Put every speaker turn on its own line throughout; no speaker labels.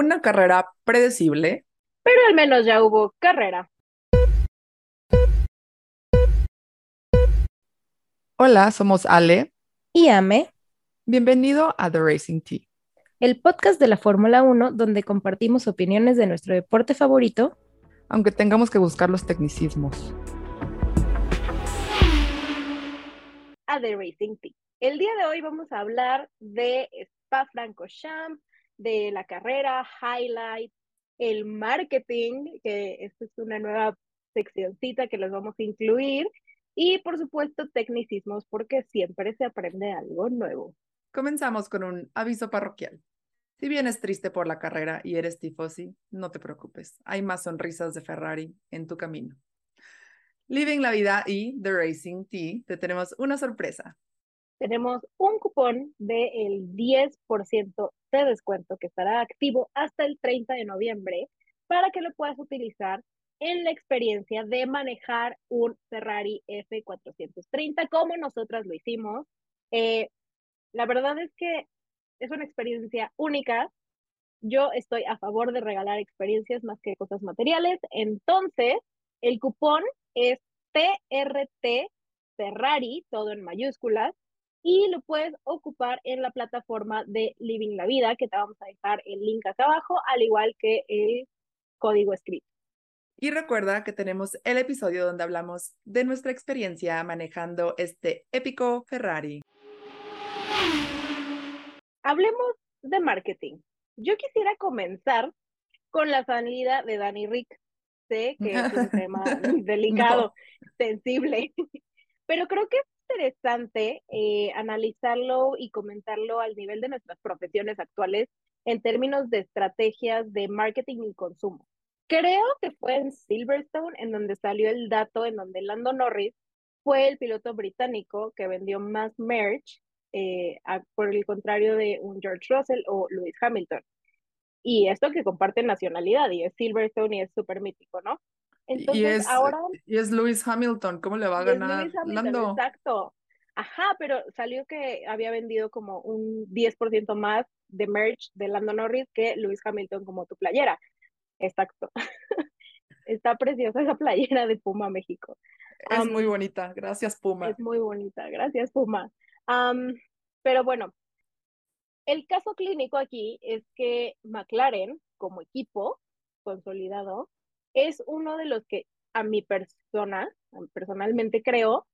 Una carrera predecible.
Pero al menos ya hubo carrera.
Hola, somos Ale.
Y Ame.
Bienvenido a The Racing Tea.
El podcast de la Fórmula 1 donde compartimos opiniones de nuestro deporte favorito.
Aunque tengamos que buscar los tecnicismos.
A The Racing Tea. El día de hoy vamos a hablar de Spa-Francorchamps, de la carrera, highlight, el marketing, que esta es una nueva seccioncita que les vamos a incluir, y por supuesto tecnicismos, porque siempre se aprende algo nuevo.
Comenzamos con un aviso parroquial. Si vienes triste por la carrera y eres tifosi, no te preocupes, hay más sonrisas de Ferrari en tu camino. Living la Vida y The Racing Tea, te tenemos una sorpresa.
Tenemos un cupón del 10% de descuento que estará activo hasta el 30 de noviembre para que lo puedas utilizar en la experiencia de manejar un Ferrari F430 como nosotras lo hicimos. Eh, la verdad es que es una experiencia única. Yo estoy a favor de regalar experiencias más que cosas materiales. Entonces, el cupón es TRT Ferrari, todo en mayúsculas, y lo puedes ocupar en la plataforma de Living la Vida, que te vamos a dejar el link acá abajo, al igual que el código escrito.
Y recuerda que tenemos el episodio donde hablamos de nuestra experiencia manejando este épico Ferrari.
Hablemos de marketing. Yo quisiera comenzar con la salida de Danny Rick. Sé que es un tema delicado, sensible, pero creo que es interesante eh, analizarlo y comentarlo al nivel de nuestras profesiones actuales en términos de estrategias de marketing y consumo. Creo que fue en Silverstone en donde salió el dato en donde Lando Norris fue el piloto británico que vendió más merch eh, por el contrario de un George Russell o Lewis Hamilton. Y esto que comparte nacionalidad y es Silverstone y es súper mítico, ¿no?
Entonces, y es, ahora... Y es Lewis Hamilton, ¿cómo le va a ganar Lando?
Exacto. Ajá, pero salió que había vendido como un 10% más de merch de Lando Norris que Lewis Hamilton como tu playera. Exacto. Está preciosa esa playera de Puma México.
Es muy bonita, gracias Puma.
Es muy bonita, gracias Puma. pero bueno, el caso clínico aquí es que McLaren, como equipo consolidado, es uno de los que a mi persona, personalmente creo,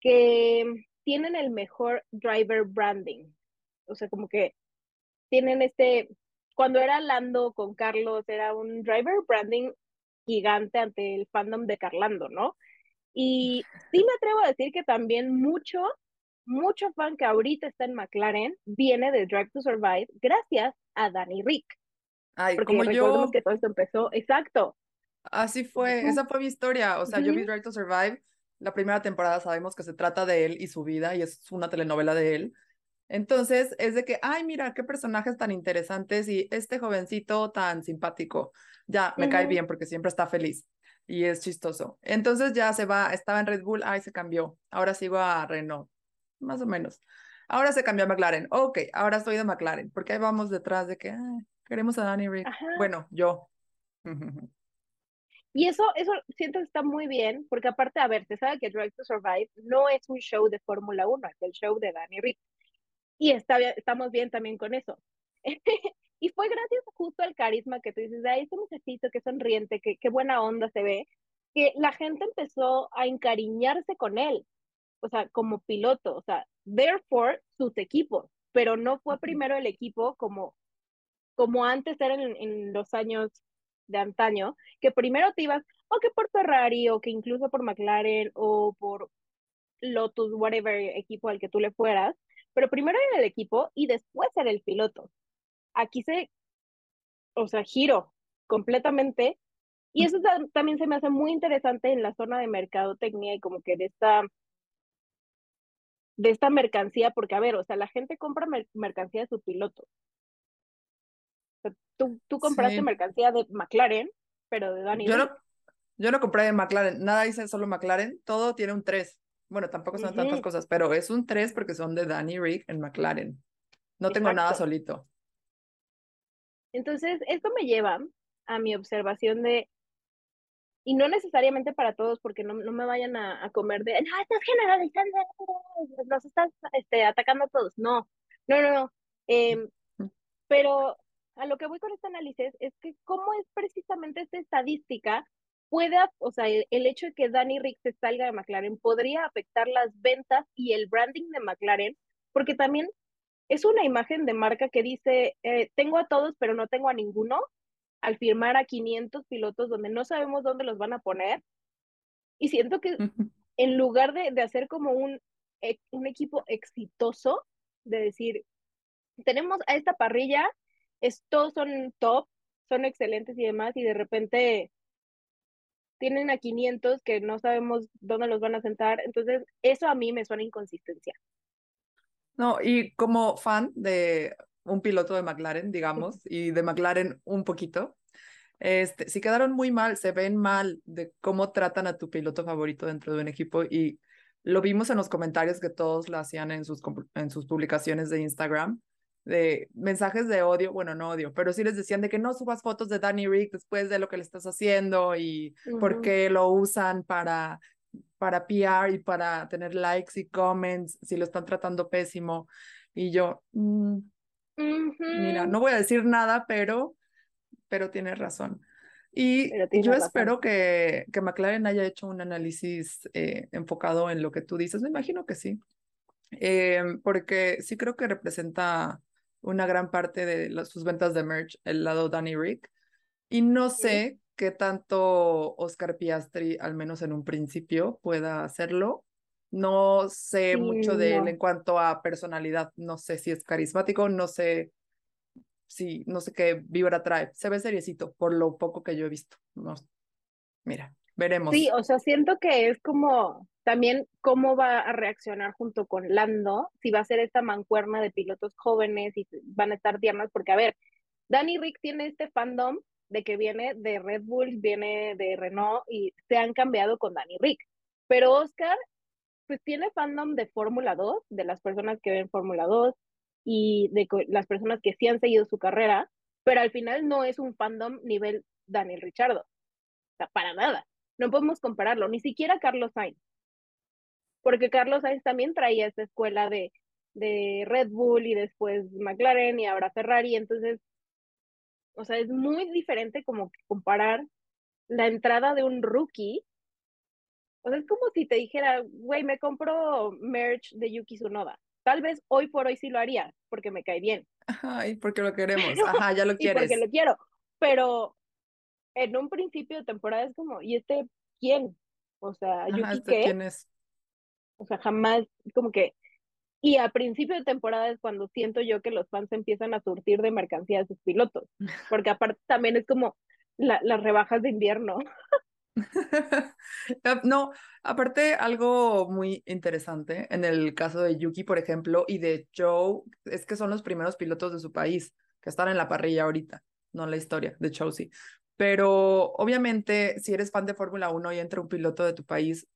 que tienen el mejor driver branding. O sea, como que tienen este, cuando era Lando con Carlos, era un driver branding gigante ante el fandom de Carlando, ¿no? Y sí me atrevo a decir que también mucho, mucho fan que ahorita está en McLaren viene de Drive to Survive gracias a Danny Rick.
Ay, Porque como yo.
que todo esto empezó, exacto,
Así fue, esa fue mi historia. O sea, yo vi Drive to Survive. La primera temporada sabemos que se trata de él y su vida y es una telenovela de él. Entonces es de que, ay, mira, qué personajes tan interesantes y este jovencito tan simpático. Ya, me cae bien porque siempre está feliz y es chistoso. Entonces ya se va, estaba en Red Bull, ay, se cambió. Ahora sigo a Renault, más o menos. Ahora se cambió a McLaren. Ok, ahora estoy de McLaren, porque ahí vamos detrás de que queremos a Danny Rick. Bueno, yo.
Y eso, eso siento que está muy bien, porque aparte, a ver, se sabe que Drive to Survive no es un show de Fórmula 1, es el show de Danny Rick. Y está, estamos bien también con eso. y fue gracias justo al carisma que tú dices, ay, ese muchachito, qué sonriente, qué buena onda se ve, que la gente empezó a encariñarse con él, o sea, como piloto, o sea, therefore sus equipos, pero no fue primero el equipo como, como antes era en, en los años de antaño, que primero te ibas o que por Ferrari o que incluso por McLaren o por Lotus, whatever equipo al que tú le fueras, pero primero era el equipo y después era el piloto. Aquí se, o sea, giro completamente y eso también se me hace muy interesante en la zona de mercadotecnia y como que de esta de esta mercancía, porque a ver, o sea, la gente compra mercancía de su piloto, Tú, tú compraste mercancía de McLaren, pero de Danny
yo No, yo no compré de McLaren, nada dice solo McLaren, todo tiene un 3. Bueno, tampoco son tantas cosas, pero es un 3 porque son de Danny Rick en McLaren. No tengo nada solito.
Entonces, esto me lleva a mi observación de, y no necesariamente para todos, porque no, no me vayan a, comer de, no, estás generalizando, nos estás este, atacando a todos. No, no, no, no. Em, pero a lo que voy con este análisis es que cómo es precisamente esta estadística puede, o sea, el, hecho de que Danny Rick se salga de McLaren podría afectar las ventas y el branding de McLaren, porque también es una imagen de marca que dice, eh, tengo a todos, pero no tengo a ninguno, al firmar a 500 pilotos donde no sabemos dónde los van a poner. Y siento que en lugar de, de hacer como un, e, un equipo exitoso, de decir, tenemos a esta parrilla, estos son top, son excelentes y demás, y de repente tienen a 500 que no sabemos dónde los van a sentar. Entonces, eso a mí me suena inconsistencia.
No, y como fan de un piloto de McLaren, digamos, y de McLaren un poquito. Este, si quedaron muy mal, se ven mal de cómo tratan a tu piloto favorito dentro de un equipo y lo vimos en los comentarios que todos lo hacían en sus, en sus publicaciones de Instagram, de mensajes de odio, bueno, no odio, pero sí les decían de que no subas fotos de Danny Rick después de lo que le estás haciendo y porque lo usan para para PR y para tener likes y comments, si lo están tratando pésimo. Y yo, mm, Mira, no voy a decir nada, pero, pero tienes razón. Y yo espero que, que McLaren haya hecho un análisis eh, enfocado en lo que tú dices. Me imagino que sí. Em, porque sí creo que representa una gran parte de sus ventas de merch, el lado Danny Rick. Y no sé qué tanto Oscar Piastri, al menos en un principio, pueda hacerlo. No sé mucho de él en cuanto a personalidad, no sé si es carismático, no sé si, no sé qué vibra trae. Se ve seriecito por lo poco que yo he visto. No, mira, veremos.
Sí, o sea, siento que es como también cómo va a reaccionar junto con Lando, si va a ser esta mancuerna de pilotos jóvenes y van a estar tiernas, porque a ver, Danny Rick tiene este fandom de que viene de Red Bull, viene de Renault y se han cambiado con Danny Rick. Pero Oscar pues tiene fandom de Fórmula 2, de las personas que ven Fórmula 2 y de las personas que sí han seguido su carrera, pero al final no es un fandom nivel Daniel Richardo. O sea, para nada. No podemos compararlo, ni siquiera Carlos Sainz. Porque Carlos Sainz también traía esta escuela de, de Red Bull y después McLaren y ahora Ferrari. Entonces, o sea, es muy diferente como comparar la entrada de un rookie o sea, es como si te dijera, güey, me compro merch de Yuki Tsunoda. Tal vez hoy por hoy sí lo haría, porque me cae bien.
Ay, porque lo queremos. Ajá, ya lo quieres.
porque lo quiero. Pero en un principio de temporada es como, ¿y este quién? O sea, Yuki ¿este qué? ¿Quién es? O sea, jamás, como que. Y a principio de temporada es cuando siento yo que los fans empiezan a surtir de mercancía a sus pilotos. Porque aparte también es como las rebajas de invierno.
no, aparte algo muy interesante en el caso de Yuki, por ejemplo, y de Joe, es que son los primeros pilotos de su país que están en la parrilla ahorita, no en la historia de Joe, sí. Pero obviamente, si eres fan de Fórmula 1 y entra un piloto de tu país,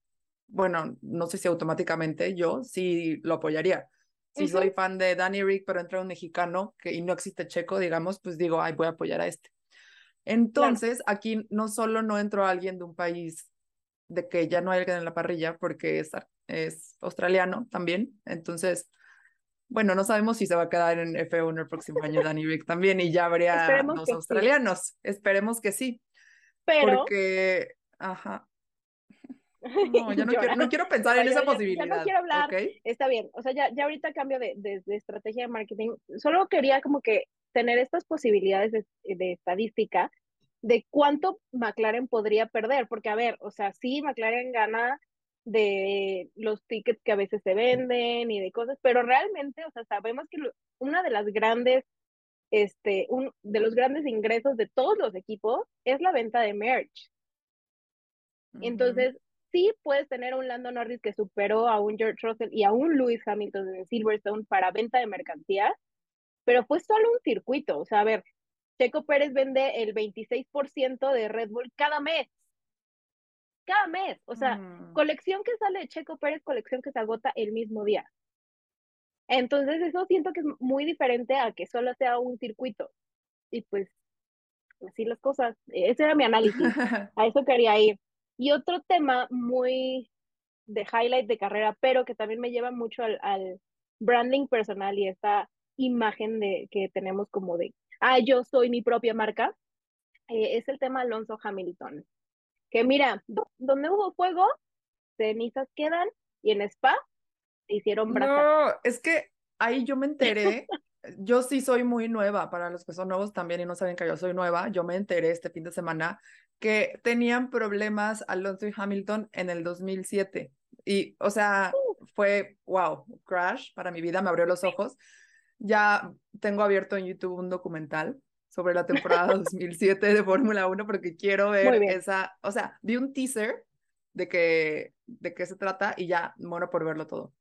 bueno, no sé si automáticamente yo sí lo apoyaría. Si soy fan de Danny Rick, pero entra un mexicano que, y no existe checo, digamos, pues digo, ay, voy a apoyar a este. Entonces, aquí no solo no entró alguien de un país de que ya no hay alguien en la parrilla porque es, es australiano también. Entonces, bueno, no sabemos si se va a quedar en F1 el próximo año Danny Rick también y ya habría dos australianos. Esperemos que sí. Pero. Porque, ajá. No, ya no, quiero, no quiero pensar en esa posibilidad. Ya
no quiero hablar. Está bien. O sea, ya, ya ahorita cambio de, de, de, estrategia de marketing. Solo quería como que tener estas posibilidades de, estadística de cuánto McLaren podría perder, porque a ver, o sea, sí, McLaren gana de los tickets que a veces se venden y de cosas, pero realmente, o sea, sabemos que una de las grandes, este, un, de los grandes ingresos de todos los equipos es la venta de merch. Entonces, sí puedes tener un Lando Norris que superó a un George Russell y a un Lewis Hamilton en Silverstone para venta de mercancías, pero fue solo un circuito. O sea, a ver, Checo Pérez vende el 26% de Red Bull cada mes. Cada mes. O sea, mm. colección que sale de Checo Pérez, colección que se agota el mismo día. Entonces, eso siento que es muy diferente a que solo sea un circuito. y pues así las cosas. Ese era mi análisis, a eso quería ir. Y otro tema muy de highlight de carrera, pero que también me lleva mucho al, branding personal y esta imagen de que tenemos como de, ah, yo soy mi propia marca, eh, es el tema Alonso Hamilton. Que mira, donde hubo fuego, cenizas quedan y en Spa hicieron brasa.
No, es que ahí yo me enteré, yo sí soy muy nueva, para los que son nuevos también y no saben que yo soy nueva, yo me enteré este fin de semana que tenían problemas Alonso y Hamilton en el 2007. Y, o sea, fue, wow, crash para mi vida, me abrió los ojos. Ya tengo abierto en YouTube un documental sobre la temporada 2007 de Fórmula 1 porque quiero ver esa, o sea, vi un teaser de que de qué se trata y ya muero por verlo todo.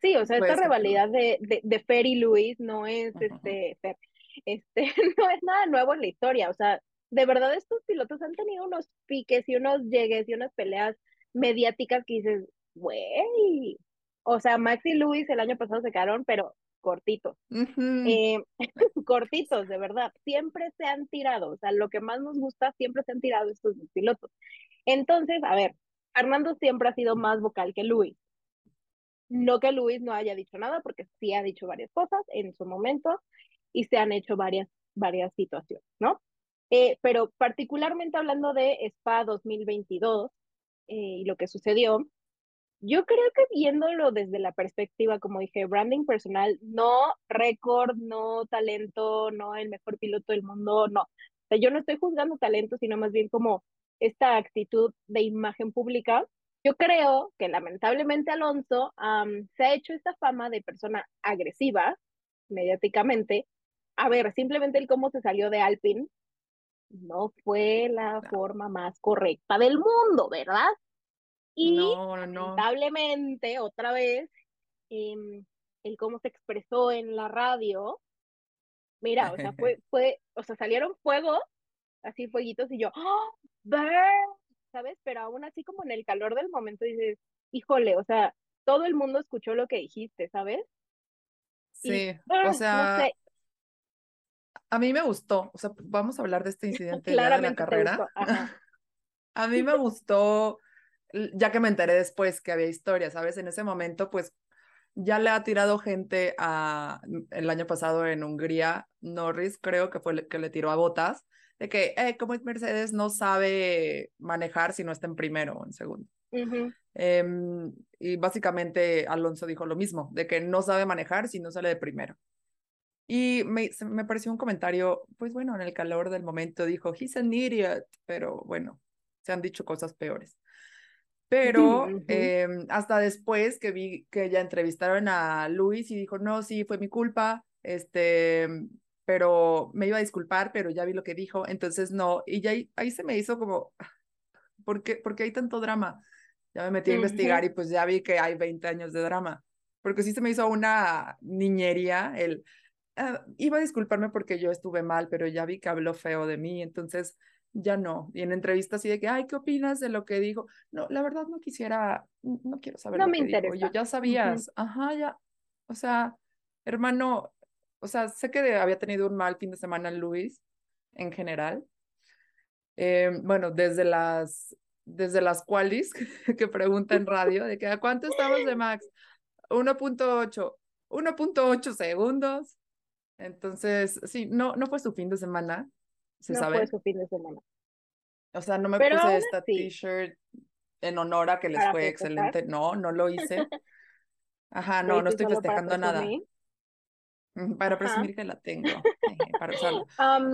Sí, o sea, esta rivalidad de, de, de, Fer y Luis no es este, este, no es nada nuevo en la historia. O sea, de verdad estos pilotos han tenido unos piques y unos llegues y unas peleas mediáticas que dices, güey. O sea, Max y Luis el año pasado se quedaron, pero cortitos. Eh, cortitos, de verdad. Siempre se han tirado. O sea, lo que más nos gusta, siempre se han tirado estos pilotos. Entonces, a ver, Fernando siempre ha sido más vocal que Luis. No que Luis no haya dicho nada, porque sí ha dicho varias cosas en su momento y se han hecho varias, varias situaciones, ¿no? Eh, pero particularmente hablando de SPA 2022 eh, y lo que sucedió, yo creo que viéndolo desde la perspectiva, como dije, branding personal, no récord, no talento, no el mejor piloto del mundo, no. O sea, yo no estoy juzgando talento, sino más bien como esta actitud de imagen pública. Yo creo que lamentablemente Alonso se ha hecho esta fama de persona agresiva mediáticamente. A ver, simplemente el cómo se salió de Alpine no fue la forma más correcta del mundo, ¿verdad? Y lamentablemente, otra vez, em, el cómo se expresó en la radio, mira, o sea, fue, fue, o sea, salieron fuegos, así fueguitos, y yo, ¡oh! ¿Sabes? Pero aún así como en el calor del momento dices, híjole, o sea, todo el mundo escuchó lo que dijiste, ¿sabes?
Sí, o ¡ah! sea, a mí me gustó, o sea, vamos a hablar de este incidente de la carrera. a mí me gustó, ya que me enteré después que había historia, ¿sabes? En ese momento, pues ya le ha tirado gente a, el año pasado en Hungría, Norris creo que fue el que le tiró a Botas, de que, eh, como es Mercedes, no sabe manejar si no está en primero o en segundo. Em, y básicamente Alonso dijo lo mismo, de que no sabe manejar si no sale de primero. Y me, me pareció un comentario, pues bueno, en el calor del momento dijo, he's an idiot, pero bueno, se han dicho cosas peores. Pero em, hasta después que vi que ya entrevistaron a Luis y dijo, no, sí, fue mi culpa, este, pero me iba a disculpar, pero ya vi lo que dijo, entonces no, y ya ahí, se me hizo como, ¿por qué, ¿por qué hay tanto drama? Ya me metí a investigar y pues ya vi que hay 20 años de drama, porque sí se me hizo una niñería el, ah, iba a disculparme porque yo estuve mal, pero ya vi que habló feo de mí, entonces ya no. Y en entrevistas así de que, ay, ¿qué opinas de lo que dijo? No, la verdad no quisiera, no quiero saber
no
lo
me
que
interesa.
dijo. Yo ya sabías, ajá, ya, o sea, hermano, o sea, sé que había tenido un mal fin de semana Luis en general. Eh, bueno, desde las, desde las qualis que pregunta en radio, de que ¿a cuánto estamos de Max? 1.8, 1.8 segundos. Entonces, sí, no, no fue su fin de semana, se
no
sabe.
fue su fin de semana.
O sea, no me puse esta t-shirt en honor a que les fue excelente. No, no lo hice. Ajá, no, no estoy festejando nada. Para presumir que la tengo, para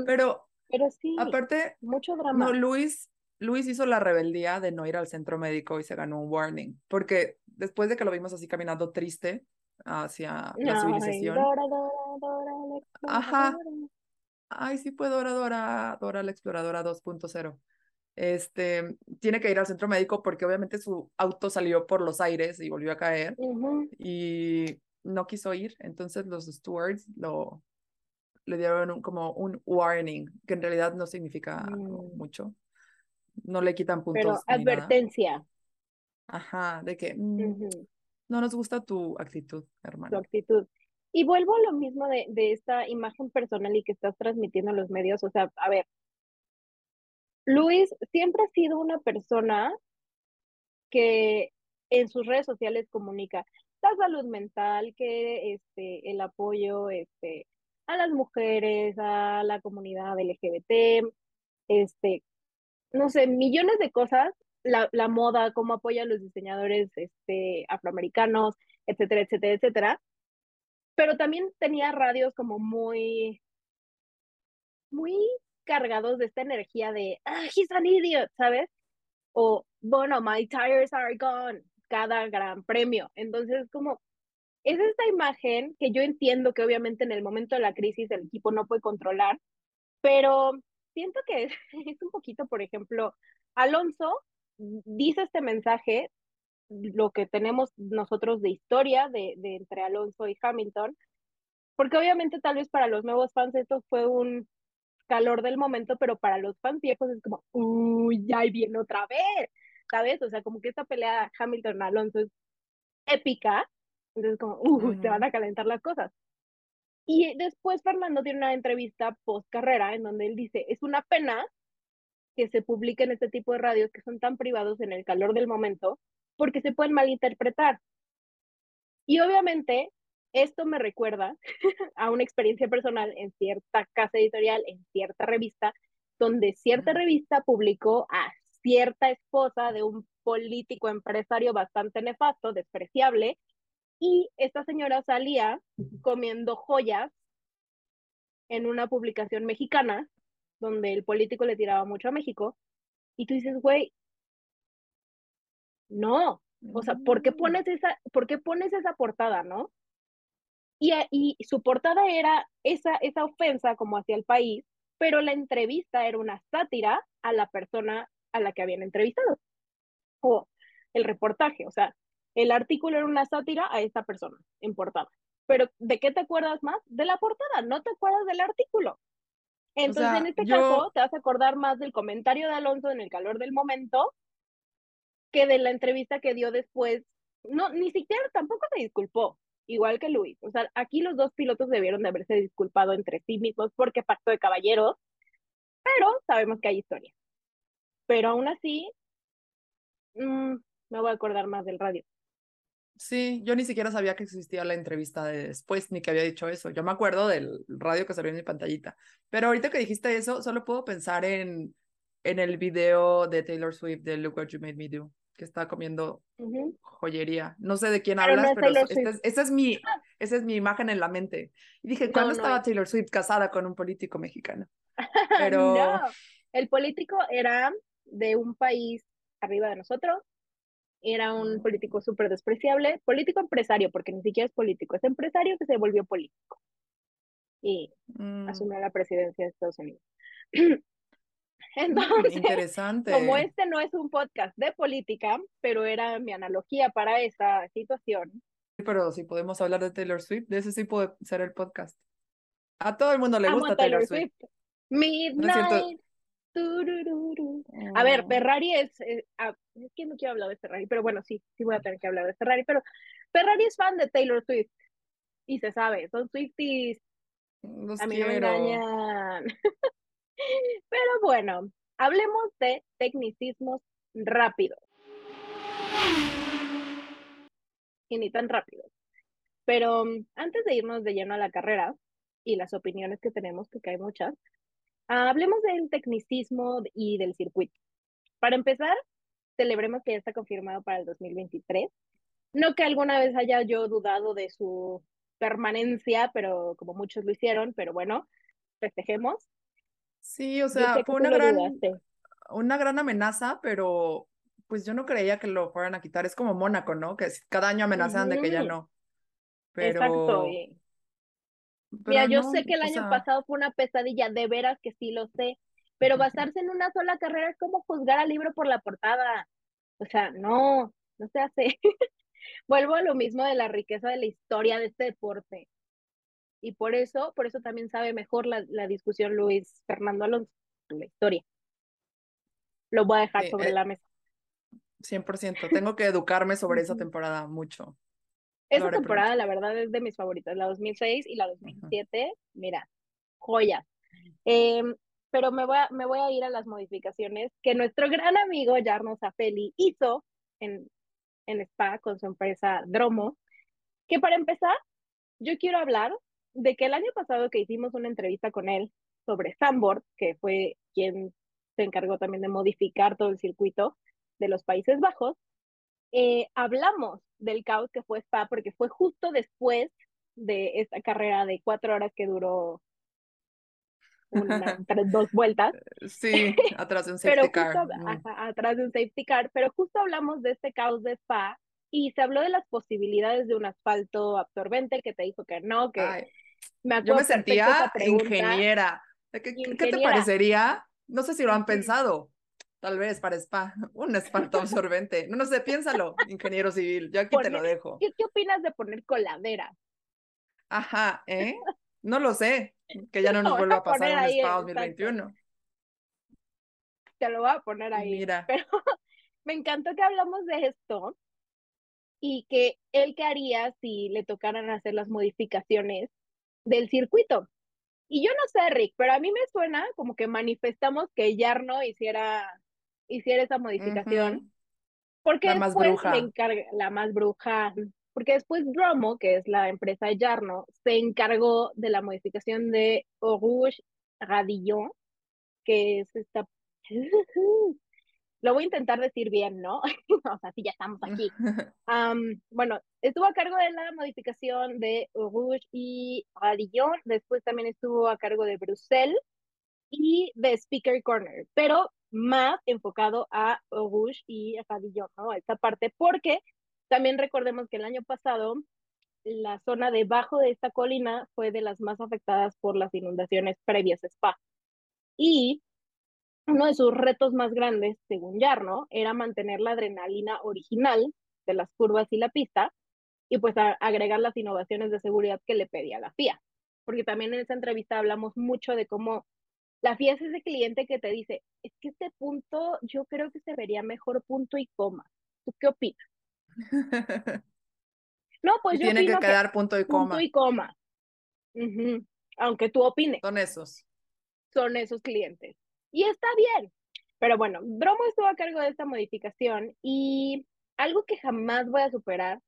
pero,
pero sí,
aparte,
mucho drama.
No, Luis, Luis hizo la rebeldía de no ir al centro médico y se ganó un warning, porque después de que lo vimos así caminando triste hacia la civilización. Ajá. Ay, sí fue Dora, Dora, Dora la exploradora 2.0. Este, tiene que ir al centro médico porque obviamente su auto salió por los aires y volvió a caer. Y no quiso ir, entonces los stewards lo, le dieron como un warning, que en realidad no significa mm. mucho. No le quitan puntos.
Pero advertencia.
Ajá, de que mm, no nos gusta tu actitud, hermano.
Tu actitud. Y vuelvo a lo mismo de, de esta imagen personal y que estás transmitiendo en los medios. O sea, a ver, Luis siempre ha sido una persona que en sus redes sociales comunica la salud mental, que este, el apoyo este, a las mujeres, a la comunidad LGBT, este, no sé, millones de cosas, la, la moda, cómo apoya a los diseñadores este, afroamericanos, etcétera, etcétera, etcétera. Pero también tenía radios como muy, muy cargados de esta energía de, ah, he's an idiot, ¿sabes? O, bueno, my tires are gone, cada gran premio. Entonces, como, es esta imagen que yo entiendo que obviamente en el momento de la crisis el equipo no puede controlar, pero siento que es un poquito, por ejemplo, Alonso dice este mensaje, lo que tenemos nosotros de historia de, de entre Alonso y Hamilton, porque obviamente tal vez para los nuevos fans esto fue un calor del momento, pero para los fans viejos es como, uy, ya viene otra vez, ¿sabes? O sea, como que esta pelea Hamilton-Alonso es épica, entonces como, uh, se van a calentar las cosas. Y después Fernando tiene una entrevista post carrera en donde él dice, es una pena que se publiquen este tipo de radios que son tan privados en el calor del momento, porque se pueden malinterpretar. Y obviamente esto me recuerda a una experiencia personal en cierta casa editorial, en cierta revista, donde cierta revista publicó a cierta esposa de un político empresario bastante nefasto, despreciable, y esta señora salía comiendo joyas en una publicación mexicana, donde el político le tiraba mucho a México, y tú dices, güey, no, o sea, ¿por qué pones esa, ¿por qué pones esa portada, no? Y, y su portada era esa, esa ofensa como hacia el país, pero la entrevista era una sátira a la persona a la que habían entrevistado. O el reportaje, o sea, el artículo era una sátira a esa persona en portada. Pero ¿de qué te acuerdas más? De la portada, no te acuerdas del artículo. Entonces, en este caso, te vas a acordar más del comentario de Alonso en el calor del momento que de la entrevista que dio después. No, ni siquiera tampoco se disculpó, igual que Luis. O sea, aquí los dos pilotos debieron de haberse disculpado entre sí mismos porque pacto de caballeros, pero sabemos que hay historia. Pero aún así, mmm, me voy a acordar más del radio.
Sí, yo ni siquiera sabía que existía la entrevista de después, ni que había dicho eso. Yo me acuerdo del radio que salió en mi pantallita. Pero ahorita que dijiste eso, solo puedo pensar en, en el video de Taylor Swift de Look What You Made Me Do, que está comiendo joyería. No sé de quién hablas, pero esa es, mi, esa es mi imagen en la mente. Y dije, ¿cuándo estaba Taylor Swift casada con un político mexicano?
Pero... no, el político era de un país arriba de nosotros, era un político súper despreciable, político empresario, porque ni siquiera es político, es empresario que se volvió político y mm. asumió la presidencia de Estados Unidos. Entonces, Interesante. como este no es un podcast de política, pero era mi analogía para esa situación.
Pero si podemos hablar de Taylor Swift, de ese sí puede ser el podcast. A todo el mundo le gusta Taylor, Swift.
Midnight. A ver, oh. Ferrari es, eh, es que no quiero hablar de Ferrari, pero bueno, sí, sí voy a tener que hablar de Ferrari, pero Ferrari es fan de Taylor Swift y se sabe, son Swifties. a mí no me engañan. pero bueno, hablemos de tecnicismos rápidos. Y ni tan rápidos. Pero mm, antes de irnos de lleno a la carrera y las opiniones que tenemos, porque hay muchas, hablemos del tecnicismo y del circuito. Para empezar, celebremos que ya está confirmado para el 2023. No que alguna vez haya yo dudado de su permanencia, pero como muchos lo hicieron, pero bueno, festejemos.
Sí, o sea, fue una gran, una gran amenaza, pero pues yo no creía que lo fueran a quitar. Es como Mónaco, ¿no? Que cada año amenazan de que ya no. Pero... Exacto.
Mira, yo sé que el año pasado fue una pesadilla, de veras que sí lo sé, pero basarse en una sola carrera es como juzgar al libro por la portada. O sea, no, no se hace. Vuelvo a lo mismo de la riqueza de la historia de este deporte. Y por eso, por eso también sabe mejor la, la discusión Luis Fernando Alonso, la historia. Lo voy a dejar sobre eh, la mesa.
100%. Tengo que educarme sobre esa temporada mucho.
Esa temporada, la verdad, es de mis favoritas, la 2006 y la 2007, mira, joyas. Em, pero me voy, a, me voy a ir a las modificaciones que nuestro gran amigo Jarno Zafeli hizo en, en Spa con su empresa Dromo, que para empezar, yo quiero hablar de que el año pasado que hicimos una entrevista con él sobre Sandboard, que fue quien se encargó también de modificar todo el circuito de los Países Bajos, eh, hablamos del caos que fue Spa, porque fue justo después de esta carrera de cuatro horas que duró una, dos vueltas.
Sí, atrás de un safety car.
atrás de un safety car, pero justo hablamos de este caos de Spa y se habló de las posibilidades de un asfalto absorbente que te dijo que no, que
me yo me sentía ingeniera. ¿Qué, ¿Qué, te parecería? No sé si lo han pensado. Tal vez para spa, un asfalto absorbente. No, no sé, piénsalo, ingeniero civil. Yo aquí te lo dejo.
¿qué, ¿Qué opinas de poner coladera?
Ajá, ¿eh? No lo sé. Que ya no nos vuelva a pasar en Spa 2021.
Te lo voy a poner ahí. Mira. Pero me encantó que hablamos de esto y que él qué haría si le tocaran hacer las modificaciones del circuito. Y yo no sé, Rick, pero a mí me suena como que manifestamos que Yarno hiciera, hiciera esa modificación. Porque la más bruja. encarga, la más bruja. Porque después Dromo, que es la empresa de Yarno, se encargó de la modificación de Rouge Radillon, que es esta lo voy a intentar decir bien, ¿no? o sea, sí, ya estamos aquí. bueno, estuvo a cargo de la modificación de Rouge y Radillon, después también estuvo a cargo de Bruxelles y de Speaker Corner, pero más enfocado a Rouge y Radillon, ¿no? Esta parte, porque también recordemos que el año pasado la zona debajo de esta colina fue de las más afectadas por las inundaciones previas a Spa. Y uno de sus retos más grandes, según Yarno, era mantener la adrenalina original de las curvas y la pista y pues agregar las innovaciones de seguridad que le pedía la FIA. Porque también en esa entrevista hablamos mucho de cómo la FIA es ese cliente que te dice, es que este punto yo creo que se vería mejor punto y coma. ¿Tú qué opinas? no, pues yo
Tiene que quedar punto y coma.
Punto y coma. Aunque tú opines.
Son esos.
Son esos clientes. Y está bien. Pero bueno, Dromo estuvo a cargo de esta modificación y algo que jamás voy a superar,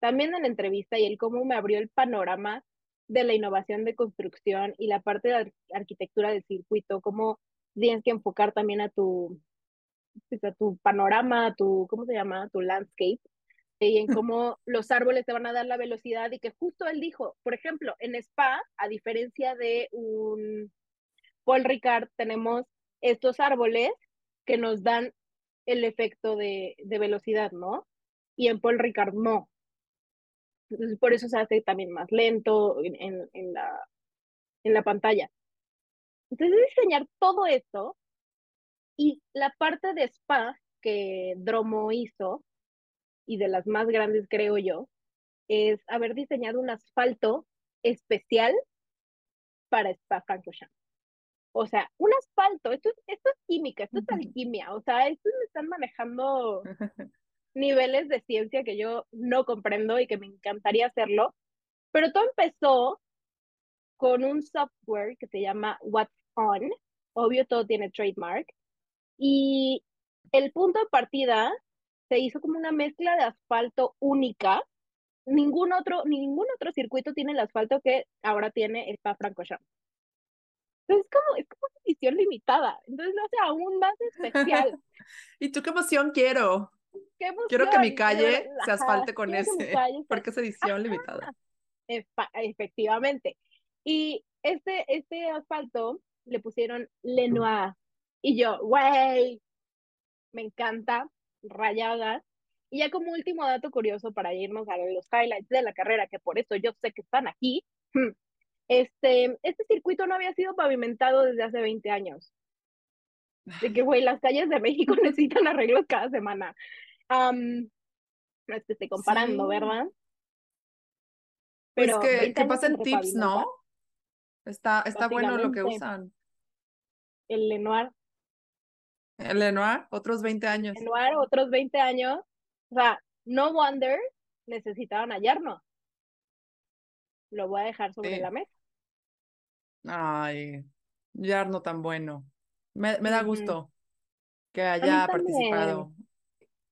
también en la entrevista y el cómo me abrió el panorama de la innovación de construcción y la parte de arquitectura del circuito, cómo tienes que enfocar también a tu, pues, a tu panorama, a tu, ¿cómo se llama? tu landscape, y en cómo los árboles te van a dar la velocidad y que justo él dijo, por ejemplo, en Spa, a diferencia de un Paul Ricard, tenemos estos árboles que nos dan el efecto de, velocidad, ¿no? Y en Paul Ricard no. Entonces, por eso se hace también más lento en, en, la, en la pantalla. Entonces, diseñar todo esto y la parte de spa que Dromo hizo, y de las más grandes creo yo, es haber diseñado un asfalto especial para Spa Francorchamps. O sea, un asfalto, esto es, esto es química, esto es alquimia, o sea, estos me están manejando niveles de ciencia que yo no comprendo y que me encantaría hacerlo, pero todo empezó con un software que se llama What's On, obvio todo tiene trademark, y el punto de partida se hizo como una mezcla de asfalto única, ningún otro, ningún otro circuito tiene el asfalto que ahora tiene el Spa Francorchamps. Entonces es como, es como una edición limitada. Entonces lo hace aún más especial.
¿Y tú qué emoción quiero? Quiero que mi calle se asfalte con ese, porque es edición limitada.
Efectivamente. Y este, este asfalto le pusieron Lenoir. Y yo, güey, me encanta, rayadas. Y ya como último dato curioso para irnos a los highlights de la carrera, que por eso yo sé que están aquí, este, este circuito no había sido pavimentado desde hace 20 años. De que, güey, las calles de México necesitan arreglos cada semana. no es que esté comparando, ¿verdad?
Pues Pero pues que, pasen tips, ¿no? Está, está bueno lo que usan.
El Lenoir.
El Lenoir, otros 20 años.
Lenoir, otros 20 años. O sea, no wonder necesitaban a Yarno. Lo voy a dejar sobre la mesa.
Ay, Yarno tan bueno. Me, me da gusto que haya participado.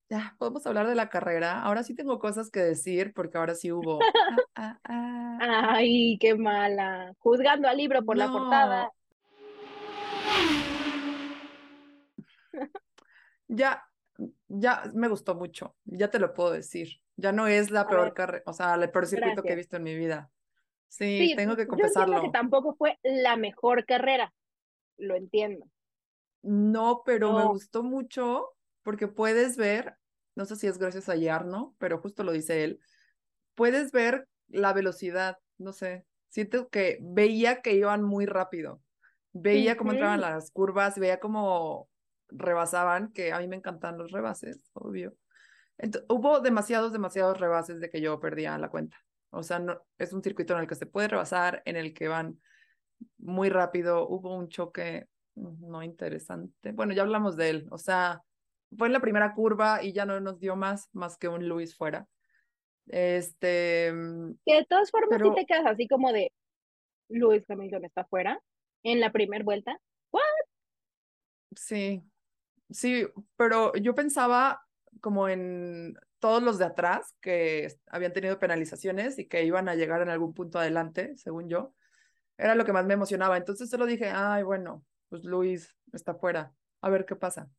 Ya, podemos hablar de la carrera. Ahora sí tengo cosas que decir porque ahora sí hubo.
Ah, ah, ah. Ay, qué mala. Juzgando al libro por la portada.
Ya, ya me gustó mucho. Ya te lo puedo decir. Ya no es la peor carrera, o sea, el peor circuito que he visto en mi vida. Sí, tengo que confesarlo.
Yo que tampoco fue la mejor carrera. Lo entiendo.
No, pero me gustó mucho porque puedes ver, no sé si es gracias a Yarno, pero justo lo dice él, puedes ver la velocidad, no sé, siento que veía que iban muy rápido, veía cómo entraban las curvas, veía cómo rebasaban, que a mí me encantan los rebases, obvio. hubo demasiados, demasiados rebases de que yo perdía la cuenta. O sea, no, es un circuito en el que se puede rebasar, en el que van muy rápido. Hubo un choque no interesante. Bueno, ya hablamos de él. O sea, fue en la primera curva y ya no nos dio más, más que un Luis fuera. Este.
Mm, que de todas formas, si te quedas así como de Luis Hamilton está fuera en la primera vuelta. ¿What?
Sí, sí, pero yo pensaba como en todos los de atrás que habían tenido penalizaciones y que iban a llegar en algún punto adelante, según yo. Era lo que más me emocionaba. Entonces solo dije, ay, bueno, pues Luis está fuera, a ver qué pasa.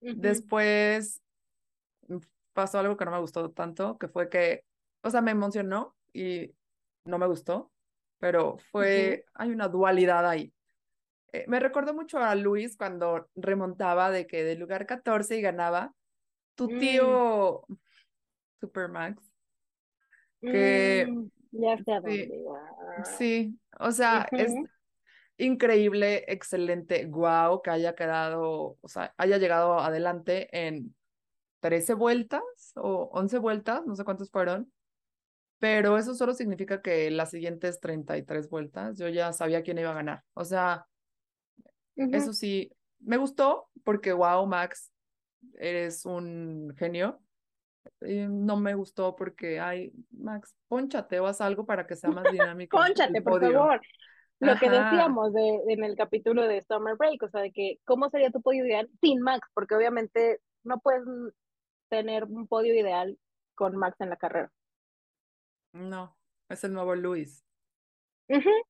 Después mm, pasó algo que no me gustó tanto, que fue que, o sea, me emocionó y no me gustó, pero fue, hay una dualidad ahí. Eh, me recordó mucho a Luis cuando remontaba de que del lugar 14 y ganaba tu mm. tío Supermax. Que,
mm, ya sé
sí, sí, o sea, es increíble, excelente, guau, que haya quedado, o sea, haya llegado adelante en 13 vueltas o 11 vueltas, no sé cuántos fueron, pero eso solo significa que las siguientes 33 vueltas yo ya sabía quién iba a ganar. O sea, eso sí, me gustó porque, wow, Max, eres un genio. no me gustó porque, ay, Max, ponchate o haz algo para que sea más dinámico.
ponchate, por favor. Lo que decíamos de, en el capítulo de Summer Break, o sea, de que cómo sería tu podio ideal sin Max, porque obviamente no puedes tener un podio ideal con Max en la carrera.
No, es el nuevo Luis.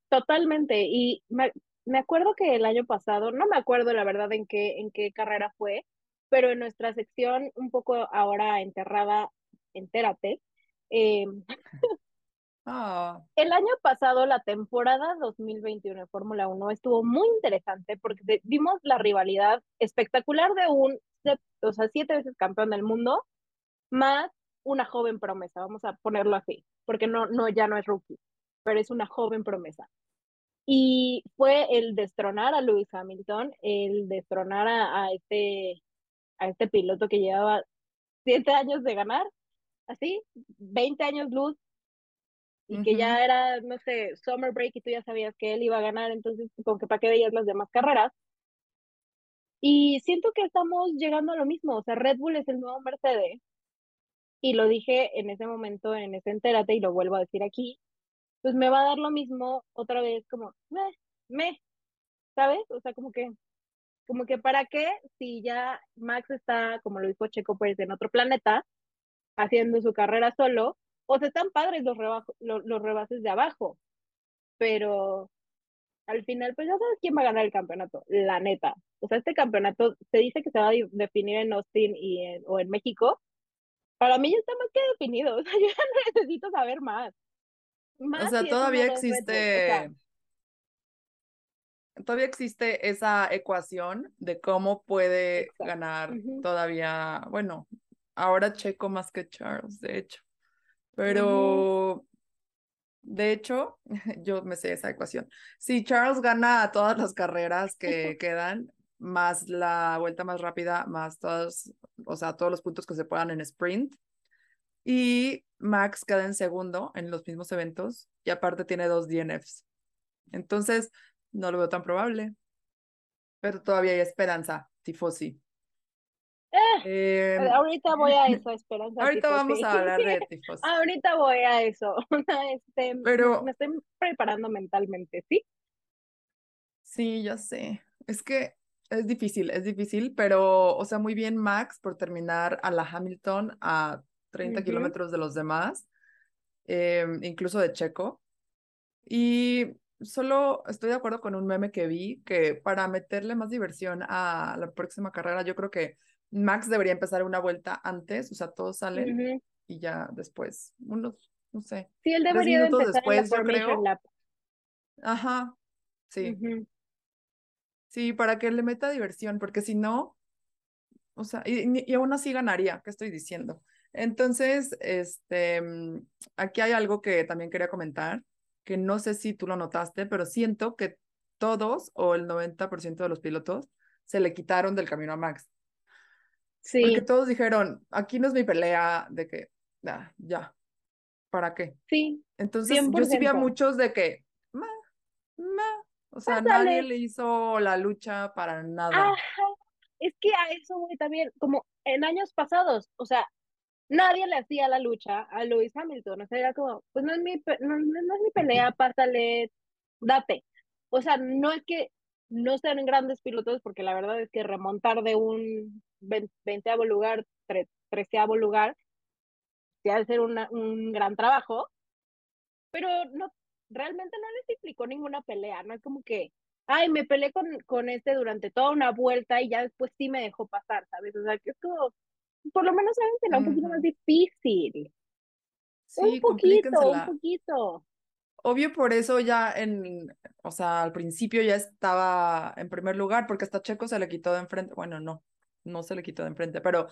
totalmente. Y me, me, acuerdo que el año pasado, no me acuerdo la verdad en qué, en qué carrera fue, pero en nuestra sección, un poco ahora enterrada, entérate, eh,
Ah.
El año pasado, la temporada 2021 de Fórmula 1 estuvo muy interesante porque vimos la rivalidad espectacular de un, o sea, siete veces campeón del mundo, más una joven promesa, vamos a ponerlo así, porque no, no, ya no es rookie, pero es una joven promesa. Y fue el destronar a Lewis Hamilton, el destronar a, este, a este piloto que llevaba siete años de ganar, así, 20 años luz y que ya era, no sé, summer break y tú ya sabías que él iba a ganar, entonces como que para qué veías las demás carreras. Y siento que estamos llegando a lo mismo, o sea, Red Bull es el nuevo Mercedes, y lo dije en ese momento, en ese entérate, y lo vuelvo a decir aquí, pues me va a dar lo mismo otra vez, como, me, me, ¿sabes? O sea, como que, como que para qué, si ya Max está, como lo dijo Checo pues en otro planeta, haciendo su carrera solo, o sea, están padres los, los, rebases de abajo, pero al final, pues ya sabes quién va a ganar el campeonato, la neta. O sea, este campeonato se dice que se va a definir en Austin y o en México. Para mí ya está más que definido. O sea, yo ya no necesito saber más.
o sea, todavía existe. todavía existe esa ecuación de cómo puede ganar todavía, bueno, ahora Checo más que Charles, de hecho. Pero, de hecho, yo me sé esa ecuación. Si Charles gana todas las carreras que quedan, más la vuelta más rápida, más todos, o sea, todos los puntos que se puedan en sprint. Y Max queda en segundo en los mismos eventos y aparte tiene dos DNFs. Entonces, no lo veo tan probable. Pero todavía hay esperanza, tifosi.
Eh, ahorita voy a eso, Esperanza.
Ahorita vamos a hablar de tifos.
ahorita voy a eso. Este, Pero, me estoy preparando mentalmente, ¿sí?
Sí, ya sé. Es que es difícil, es difícil, pero, o sea, muy bien Max por terminar a la Hamilton a 30 kilómetros de los demás, em, incluso de Checo. Y solo estoy de acuerdo con un meme que vi que para meterle más diversión a la próxima carrera, yo creo que Max debería empezar una vuelta antes, o sea, todos salen y ya después, unos, no sé.
Sí, él debería
minutos después, yo creo. Ajá, sí. Sí, para que le meta diversión, porque si no, o sea, y, y, aún así ganaría, ¿qué estoy diciendo? Entonces, este, mm, aquí hay algo que también quería comentar, que no sé si tú lo notaste, pero siento que todos o el 90% de los pilotos se le quitaron del camino a Max. Sí. Porque todos dijeron, aquí no es mi pelea de que, ah, ya, ¿para qué?
Sí.
Entonces, yo sí vi a muchos de que, ma, ma, o sea, nadie le hizo la lucha para nada.
Es que a eso voy también, como en años pasados, o sea, nadie le hacía la lucha a Lewis Hamilton, o sea, era como, pues no es mi, no, es mi pelea, pásale, date. O sea, no es que no sean grandes pilotos, porque la verdad es que remontar de un veinteavo lugar, treceavo lugar, se ha de ser un gran trabajo, pero no, realmente no les implicó ninguna pelea, no es como que, ay, me peleé con, con este durante toda una vuelta y ya después sí me dejó pasar, ¿sabes? O sea, que es como, por lo menos saben un poquito más difícil. Sí, un poquito, un poquito.
Obvio, por eso ya en, o sea, al principio ya estaba en primer lugar, porque hasta Checo se le quitó de enfrente, bueno, no, no se le quitó de enfrente, pero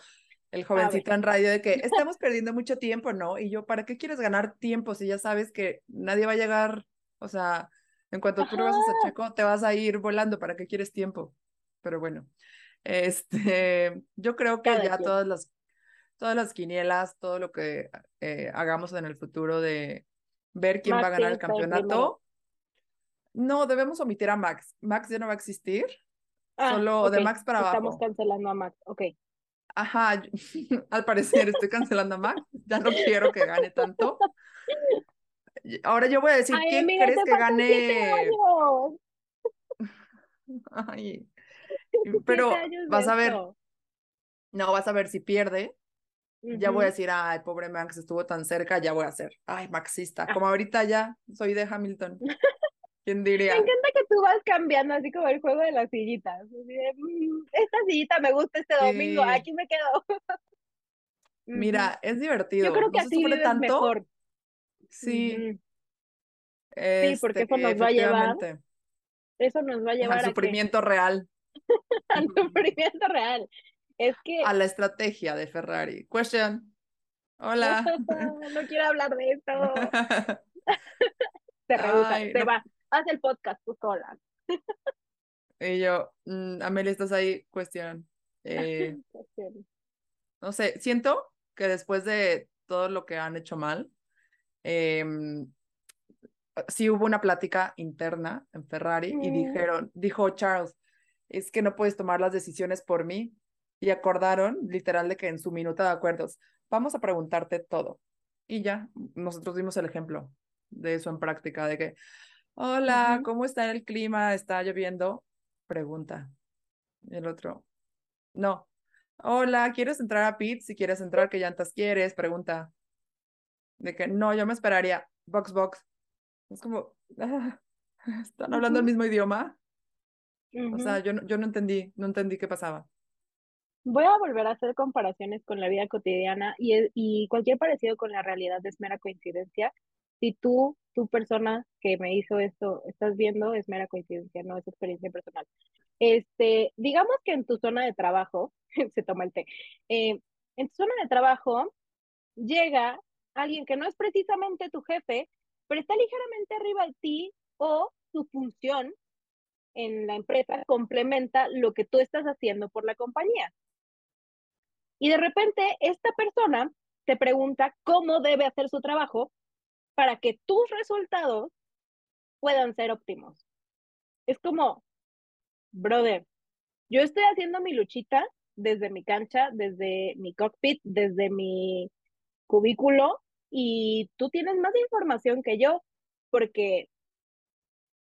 el jovencito en radio de que estamos perdiendo mucho tiempo, ¿no? Y yo, ¿para qué quieres ganar tiempo si ya sabes que nadie va a llegar? O sea, en cuanto tú vas a Checo, te vas a ir volando, ¿para qué quieres tiempo? Pero bueno, este, yo creo que ya todas las, todas las quinielas, todo lo que eh, hagamos en el futuro de ver quién va a ganar el campeonato, no, debemos omitir a Max. Max ya no va a existir. Ah, solo de Max para abajo.
Estamos cancelando a Max, ok.
Ajá, al parecer estoy cancelando a Max, ya no quiero que gane tanto. Ahora yo voy a decir, ¿quién crees que gane? Ay, pero vas a ver, no, vas a ver si pierde. Ya voy a decir, ay, pobre Max, estuvo tan cerca, ya voy a ser, ay, maxista. Como ahorita ya soy de Hamilton. ¿Quién diría?
Me encanta que tú vas cambiando así como el juego de las sillitas. Mm, esta sillita me gusta este domingo, aquí me quedo.
Mira, es divertido.
Yo creo que así vives tanto. mejor.
Sí.
sí, porque eso nos va a llevar. Eso nos va a llevar
al sufrimiento real.
al sufrimiento real. Es que.
A la estrategia de Ferrari. Question. Hola.
no quiero hablar de esto. se rehúsa, se va haz el podcast tú sola.
Y yo, mm, Amelia, estás ahí, cuestión. Eh, no sé, siento que después de todo lo que han hecho mal, eh, sí hubo una plática interna en Ferrari y mm. dijeron, dijo Charles, es que no puedes tomar las decisiones por mí. Y acordaron, literal, de que en su minuta de acuerdos, vamos a preguntarte todo. Y ya, nosotros dimos el ejemplo de eso en práctica, de que, Hola, ¿cómo está el clima? ¿Está lloviendo? Pregunta. El otro, no. Hola, ¿quieres entrar a pit? Si quieres entrar, ¿qué llantas quieres? Pregunta. De que no, yo me esperaría. Box, box. Es como, ah, ¿están hablando el mismo idioma? O sea, yo, yo no entendí, no entendí qué pasaba.
Voy a volver a hacer comparaciones con la vida cotidiana y, y cualquier parecido con la realidad es mera coincidencia. Si tú tu persona que me hizo esto estás viendo es mera coincidencia, no es experiencia personal. Este, digamos que en tu zona de trabajo, se toma el té, eh, en tu zona de trabajo llega alguien que no es precisamente tu jefe, pero está ligeramente arriba de ti o su función en la empresa complementa lo que tú estás haciendo por la compañía. Y de repente esta persona te pregunta cómo debe hacer su trabajo para que tus resultados puedan ser óptimos. Es como, brother, yo estoy haciendo mi luchita desde mi cancha, desde mi cockpit, desde mi cubículo y tú tienes más información que yo porque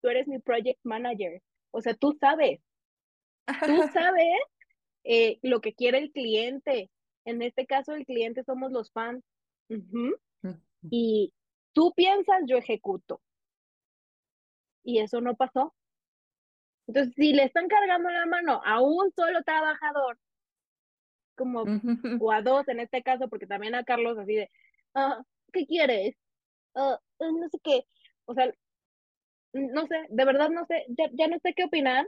tú eres mi project manager. O sea, tú sabes, tú sabes eh, lo que quiere el cliente. En este caso, el cliente somos los fans. Y tú piensas, yo ejecuto. Y eso no pasó. Entonces, si le están cargando la mano a un solo trabajador, como o a dos en este caso, porque también a Carlos así de, ah, ¿qué quieres? Ah, eh, no sé qué. O sea, no sé, de verdad no sé, ya, ya no sé qué opinar,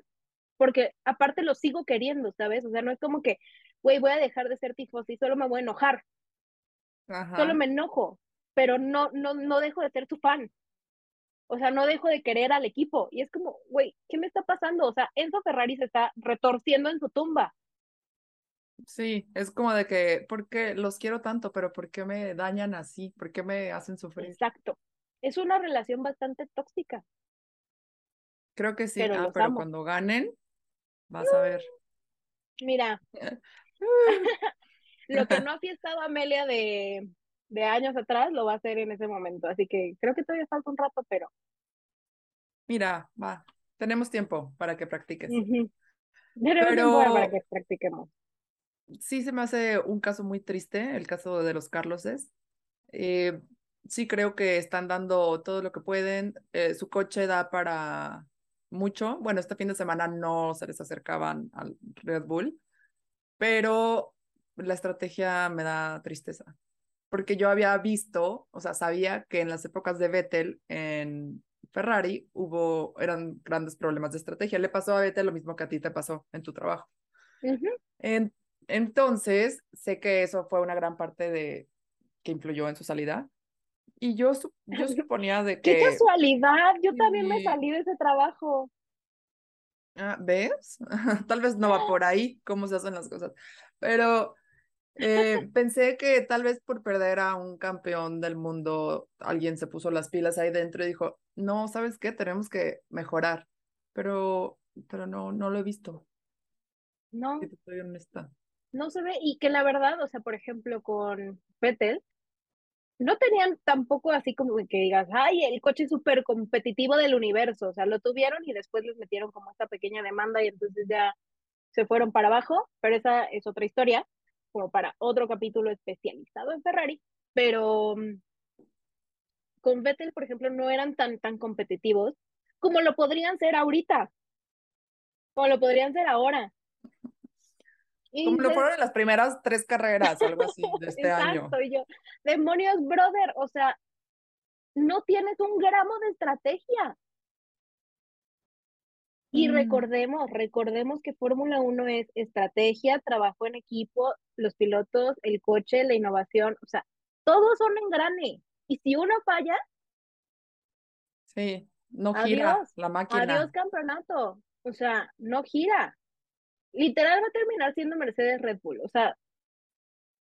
porque aparte lo sigo queriendo, ¿sabes? O sea, no es como que, güey, voy a dejar de ser y solo me voy a enojar. Solo me enojo, pero no, no, no dejo de ser tu fan. O sea, no dejo de querer al equipo. Y es como, güey, ¿qué me está pasando? O sea, Enzo Ferrari se está retorciendo en su tumba.
Sí, es como de que, ¿por qué los quiero tanto, pero por qué me dañan así? ¿Por qué me hacen sufrir?
Exacto. Es una relación bastante tóxica.
Creo que sí, pero, ah, pero cuando ganen, vas a ver.
Mira, lo que no ha fiestado Amelia de, de años atrás lo va a hacer en ese momento. Así que creo que todavía falta un rato, pero.
Mira, va, tenemos tiempo para que practiques.
Tenemos tiempo para que practiquemos.
Sí, se me hace un caso muy triste, el caso de los Carloses. Eh, sí creo que están dando todo lo que pueden. Eh, su coche da para mucho. Bueno, este fin de semana no se les acercaban al Red Bull, pero la estrategia me da tristeza porque yo había visto, o sea, sabía que en las épocas de Vettel en Ferrari hubo, eran grandes problemas de estrategia. Le pasó a Vettel lo mismo que a ti te pasó en tu trabajo. entonces, sé que eso fue una gran parte de que influyó en su salida. Y yo, yo suponía de que...
¡Qué casualidad! Yo también me salí de ese trabajo.
Ah, ¿Ves? Tal vez no va por ahí cómo se hacen las cosas. Pero eh, pensé que tal vez por perder a un campeón del mundo, alguien se puso las pilas ahí dentro y dijo, no, ¿sabes qué? Tenemos que mejorar. Pero, pero no, no lo he visto.
No.
Si estoy honesta.
No se ve, y que la verdad, o sea, por ejemplo, con Vettel, no tenían tampoco así como que digas, ay, el coche súper competitivo del universo, o sea, lo tuvieron y después les metieron como esta pequeña demanda y entonces ya se fueron para abajo, pero esa es otra historia como para otro capítulo especializado en Ferrari, pero mm, con Vettel, por ejemplo, no eran tan, tan competitivos como lo podrían ser ahorita, como lo podrían ser ahora.
como lo fueron en las primeras tres carreras, algo así, de este año.
Exacto, yo, demonios, brother, o sea, no tienes un gramo de estrategia. Y mm. recordemos, recordemos que Fórmula 1 es estrategia, trabajo en equipo, los pilotos, el coche, la innovación, o sea, todos son engrane. Y si uno falla,
sí, no gira la máquina.
Adiós campeonato. O sea, no gira. Literal va a terminar siendo Mercedes Red Bull. O sea,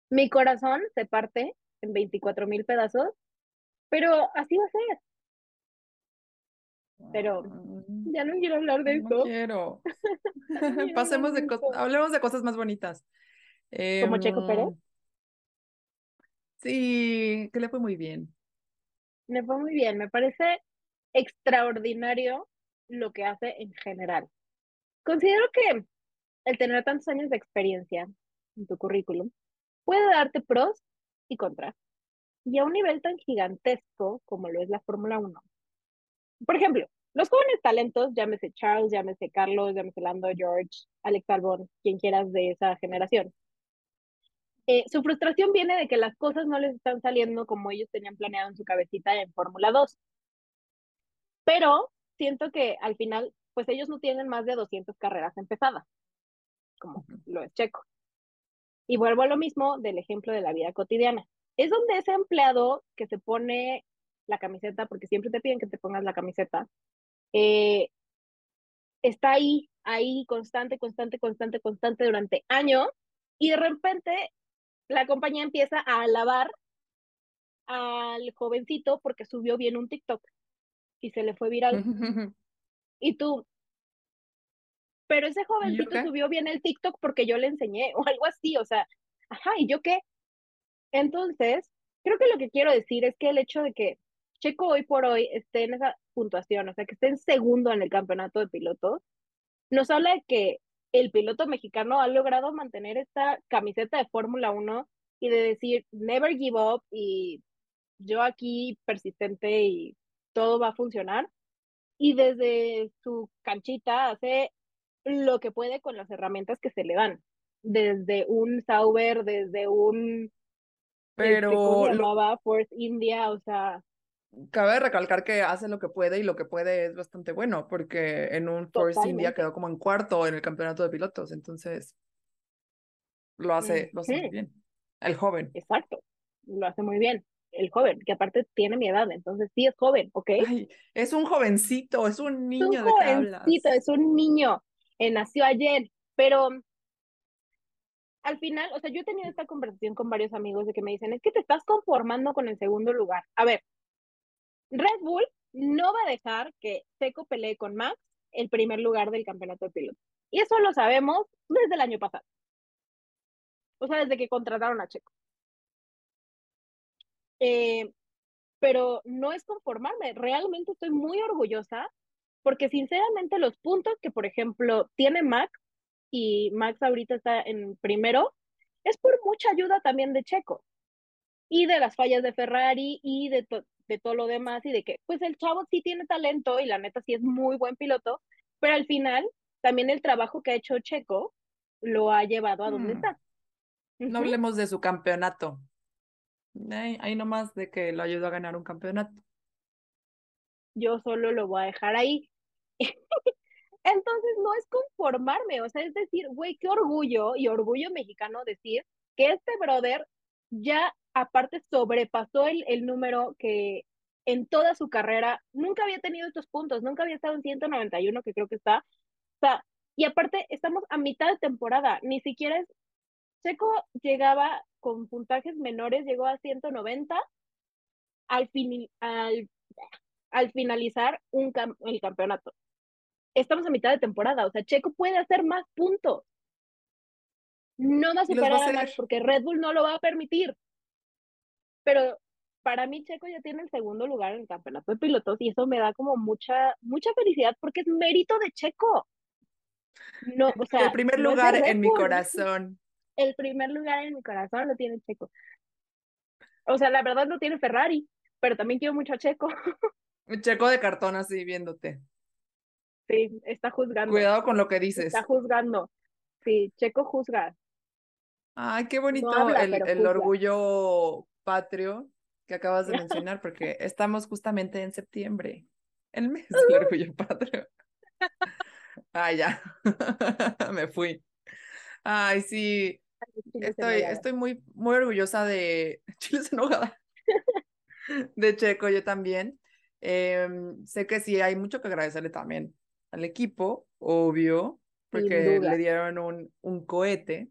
mi corazón se parte en 24 mil pedazos, pero así va a ser. Pero mm. ya no quiero hablar de
no Quiero. Pasemos de cosas, hablemos de cosas más bonitas.
Como Checo Pérez. Em,
sí, que le fue muy bien.
Le fue muy bien, me parece extraordinario lo que hace en general. Considero que el tener tantos años de experiencia en tu currículum puede darte pros y contras. Y a un nivel tan gigantesco como lo es la Fórmula 1. Por ejemplo, los jóvenes talentos, llámese Charles, llámese Carlos, llámese Lando, George, Alex Albon, quien quieras de esa generación. Eh, su frustración viene de que las cosas no les están saliendo como ellos tenían planeado en su cabecita en Fórmula 2. Pero siento que al final, pues ellos no tienen más de 200 carreras empezadas, como lo es Checo. Y vuelvo a lo mismo del ejemplo de la vida cotidiana. Es donde ese empleado que se pone la camiseta, porque siempre te piden que te pongas la camiseta, eh, está ahí, ahí, constante, constante, constante, constante durante años, y de repente la compañía empieza a alabar al jovencito porque subió bien un TikTok y se le fue viral. y tú, pero ese jovencito subió bien el TikTok porque yo le enseñé o algo así, o sea, ajá, ¿y yo qué? Entonces, creo que lo que quiero decir es que el hecho de que Checo hoy por hoy esté en esa puntuación, o sea, que esté en segundo en el campeonato de pilotos, nos habla de que el piloto mexicano ha logrado mantener esta camiseta de Fórmula 1 y de decir, never give up y yo aquí persistente y todo va a funcionar. Y desde su canchita hace lo que puede con las herramientas que se le dan. Desde un Sauber, desde un...
Este, Pero...
llamaba? Force India, o sea...
Cabe recalcar que hace lo que puede y lo que puede es bastante bueno, porque en un Force India quedó como en cuarto en el campeonato de pilotos, entonces lo hace, lo hace muy bien. El joven.
Exacto, lo hace muy bien. El joven, que aparte tiene mi edad, entonces sí es joven, ¿ok?
es un jovencito, es un niño
es un jovencito, Es un niño, eh, nació ayer, pero al final, o sea, yo he tenido esta conversación con varios amigos de que me dicen, es que te estás conformando con el segundo lugar. A ver, Red Bull no va a dejar que Seco pelee con Max el primer lugar del campeonato de pilotos. Y eso lo sabemos desde el año pasado. O sea, desde que contrataron a Checo. Eh, pero no es conformarme. Realmente estoy muy orgullosa porque sinceramente los puntos que, por ejemplo, tiene Max y Max ahorita está en primero, es por mucha ayuda también de Checo y de las fallas de Ferrari y de, de todo lo demás y de que, pues el chavo sí tiene talento y la neta sí es muy buen piloto, pero al final también el trabajo que ha hecho Checo lo ha llevado a donde mm. está.
No hablemos de su campeonato. Ahí, nomás de que lo ayudó a ganar un campeonato.
Yo solo lo voy a dejar ahí. Entonces no es conformarme, o sea, es decir, güey, qué orgullo y orgullo mexicano decir que este brother ya aparte sobrepasó el, el número que en toda su carrera nunca había tenido estos puntos, nunca había estado en 191, que creo que está. O sea, y aparte estamos a mitad de temporada, ni siquiera es... Checo llegaba con puntajes menores, llegó a 190 al, al, al finalizar un el campeonato. Estamos a mitad de temporada, o sea, Checo puede hacer más puntos. No va a superar a Max porque Red Bull no lo va a permitir. Pero para mí Checo ya tiene el segundo lugar en el campeonato de pilotos y eso me da como mucha, mucha felicidad porque es mérito de Checo. No, o sea,
el primer lugar en mi corazón.
El primer lugar en mi corazón lo tiene Checo. O sea, la verdad no tiene Ferrari, pero también quiero mucho a Checo.
Checo de cartón así viéndote.
Sí, está juzgando.
Cuidado con lo que dices.
Está juzgando. Sí, Checo juzga.
Ay, qué bonito el orgullo patrio que acabas de mencionar, porque estamos justamente en septiembre, el mes del orgullo patrio. Ay, ya, me fui. Ay, sí, estoy, estoy muy, muy orgullosa de Chiles Enojada, de Checo, yo también. Em, sé que sí, hay mucho que agradecerle también al equipo, obvio, porque le dieron un, un cohete,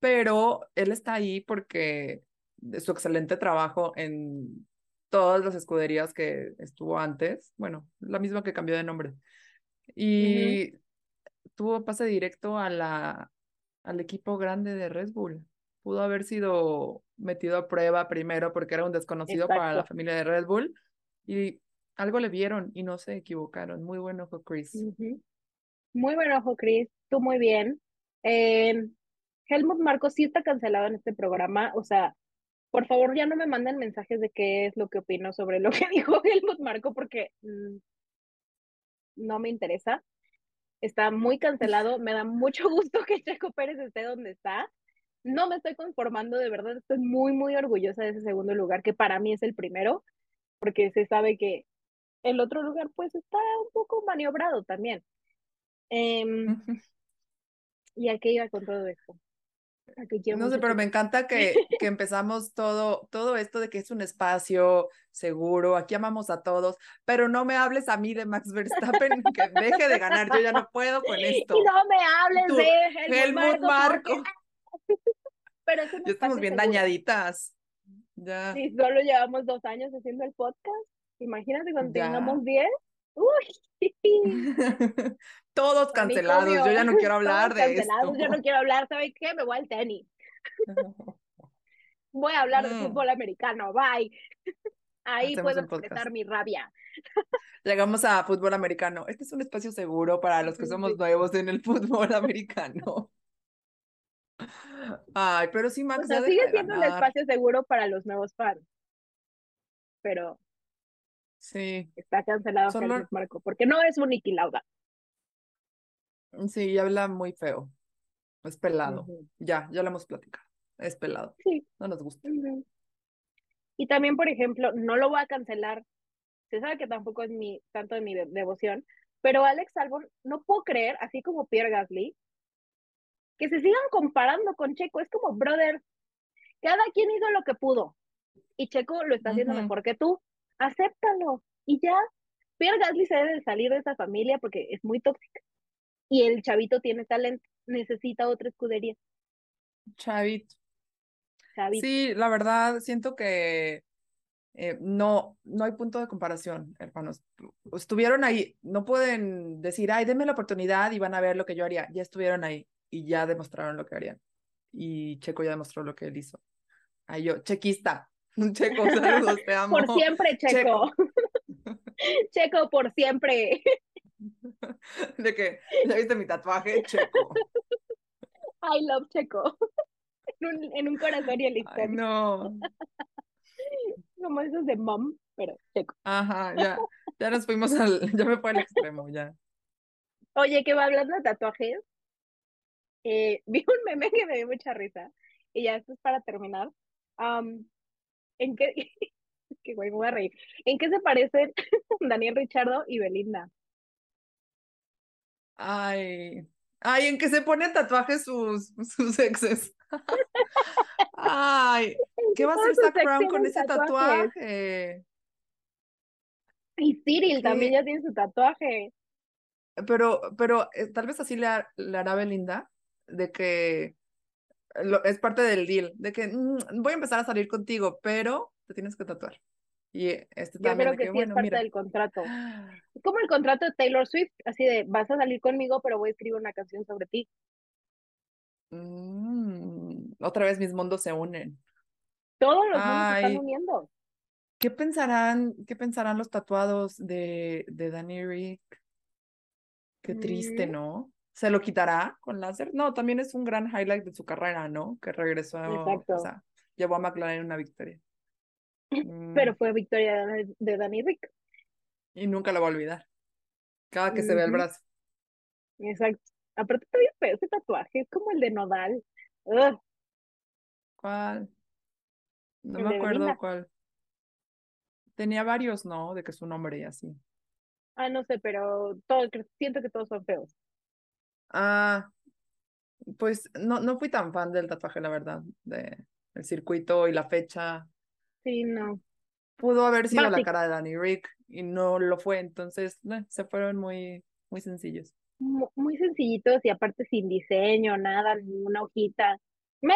pero él está ahí porque de su excelente trabajo en todas las escuderías que estuvo antes, bueno, la misma que cambió de nombre. Y tuvo pase directo a la, al equipo grande de Red Bull. Pudo haber sido metido a prueba primero porque era un desconocido para la familia de Red Bull y algo le vieron y no se equivocaron. Muy buen ojo, Chris.
Muy buen ojo, Chris. Tú muy bien. Eh, Helmut Marcos sí está cancelado en este programa. O sea, por favor, ya no me manden mensajes de qué es lo que opino sobre lo que dijo Helmut Marco porque mm, no me interesa. Está muy cancelado. Me da mucho gusto que Checo Pérez esté donde está. No me estoy conformando, de verdad. Estoy muy, muy orgullosa de ese segundo lugar, que para mí es el primero, porque se sabe que el otro lugar, pues, está un poco maniobrado también. Em, ¿Y a qué iba con todo esto?
No sé, pero me encanta que, que empezamos todo, todo esto de que es un espacio seguro, aquí amamos a todos, pero no me hables a mí de Max Verstappen, que deje de ganar, yo ya no puedo con esto.
Y no me hables de
Helmut, Marco.
pero
ya estamos bien dañaditas. Ya.
Sí, solo llevamos dos años haciendo el podcast. Imagínate cuando tengamos diez. Uy.
Todos cancelados, yo ya no quiero hablar
Todos
de
cancelados,
esto.
Yo no quiero hablar, ¿saben qué? Me voy al tenis. Voy a hablar de
Mm.
fútbol americano, bye. Ahí
Hacemos
puedo expresar mi rabia.
Llegamos a fútbol americano. Este es un espacio seguro para los que somos nuevos en el fútbol americano. Ay, pero sí,
O
Max,
sea,
ya
sigue siendo un espacio seguro para los nuevos fans. Pero
Sí,
está cancelado
Solo-
Marco, porque no es un Niki Lauda.
sí, y habla muy feo. Es pelado. Ya, ya lo hemos platicado. Es pelado.
Sí.
No nos gusta.
Y también, por ejemplo, no lo voy a cancelar. Se sabe que tampoco es mi, tanto de mi de- devoción, pero Alex Albon, no puedo creer, así como Pierre Gasly, que se sigan comparando con Checo. Es como, brother, cada quien hizo lo que pudo. Y Checo lo está haciendo
Ujú.
mejor que tú. Acéptalo. Y ya. Pierre Gasly se debe de salir de esa familia porque es muy tóxica. Y el chavito tiene talento. Necesita otra escudería.
Chavito.
Chavito.
Sí, la verdad, siento que eh, no, no hay punto de comparación, hermanos. Estuvieron ahí, no pueden decir, ay, denme la oportunidad y van a ver lo que yo haría. Ya estuvieron ahí y ya demostraron lo que harían. Y Checo ya demostró lo que él hizo. Ay, yo, chequista. Checo, saludos, te amo.
Por siempre, Checo. Checo, por siempre.
De que, ¿ya viste mi tatuaje? Checo.
I love Checo. En un, en un corazón y el
Ay, no.
Como esos de mom, pero Checo.
Ajá, ya, ya nos fuimos al, ya me fue al extremo, ya.
Oye, que va hablando de tatuajes. eh, vi un meme que me dio mucha risa. Y ya esto es para terminar. Am, ¿en qué? que güey, me voy a reír. ¿En qué se parecen Daniel Richardo y Belinda?
Ay, ay, en que se ponen tatuajes sus, sus exes. Ay, ¿qué va a hacer Zac Brown con ese tatuaje?
Y Cyril
¿Qué?
también ya tiene su tatuaje.
Pero, pero eh, tal vez así le hará Belinda, de que lo- es parte del deal, de que "Mm, voy a empezar a salir contigo, pero te tienes que tatuar. Y este
Yo
también
creo que
que,
sí es parte
mira.
del contrato. Es como el contrato de Taylor Swift, así de vas a salir conmigo, pero voy a escribir una canción sobre ti.
Mm, otra vez mis mundos se unen.
Todos los mundos se están uniendo.
¿Qué pensarán, qué pensarán los tatuados de, de Danny Rick? Qué triste,
Mm.
¿no? ¿Se lo quitará con láser? No, también es un gran highlight de su carrera, ¿no? Que regresó,
Exacto.
o sea, llevó a McLaren una victoria. Mm,
Pero fue victoria de, Danny Rick.
y nunca lo va a olvidar. Cada que se ve el brazo.
Exacto. Aparte está bien feo ese tatuaje, es como el de Nodal. Ugh,
¿Cuál? No
El
me acuerdo cuál. Tenía varios, ¿no? De que su nombre y así.
Ah, no sé, pero todo, siento que todos son feos.
Ah, pues no, no fui tan fan del tatuaje, la verdad, de el circuito y la fecha.
Sí, no.
Pudo haber sido la cara de Danny Rick y no lo fue, entonces eh, se fueron muy, muy sencillos.
Mu- Muy sencillitos y aparte sin diseño, nada, ni una hojita. Me,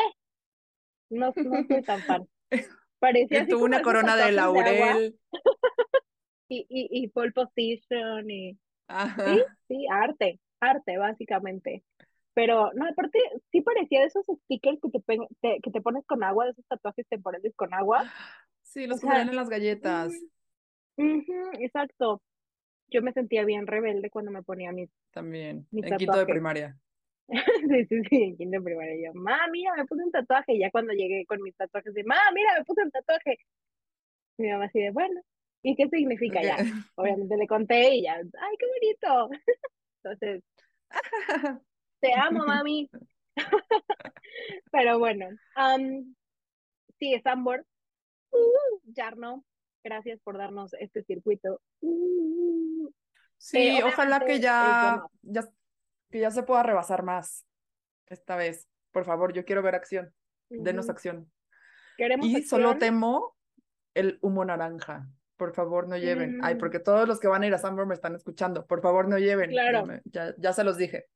no, no soy tan fan. Parecía
tuvo una corona de laurel.
y, y, y pole position y
Ajá.
sí, sí, arte, arte básicamente. Pero no, aparte sí parecía de esos stickers que te, te- que te pones con agua, de esos tatuajes temporales con agua.
Sí, los
O
que
sea,
en las galletas
ujú, exacto. Yo me sentía bien rebelde cuando me ponía mis,
también,
mis
en quinto de
tatuajes.
primaria.
Sí, sí, sí, en quinto de primaria. Yo, ma, mira, me puse un tatuaje. Y ya cuando llegué con mis tatuajes, de, ma, mira, me puse un tatuaje. Mi mamá así de, bueno, ¿y qué significa ya? Obviamente le conté y ya, ay, qué bonito. Entonces, te amo, mami. Pero bueno, am, sí, Sambor. Uh, Jarno, gracias por darnos este circuito. Uh,
Sí,
Eh,
ojalá que
es
ya, que ya se pueda rebasar más esta vez. Por favor, yo quiero ver acción. Denos acción.
Queremos
Y solo temo el humo naranja. Por favor, no lleven. Ay,
Mm.
porque todos los que van a ir a Sanborn me están escuchando. Por favor, no lleven. Ya,
Claro.
me- ya, ya se los dije.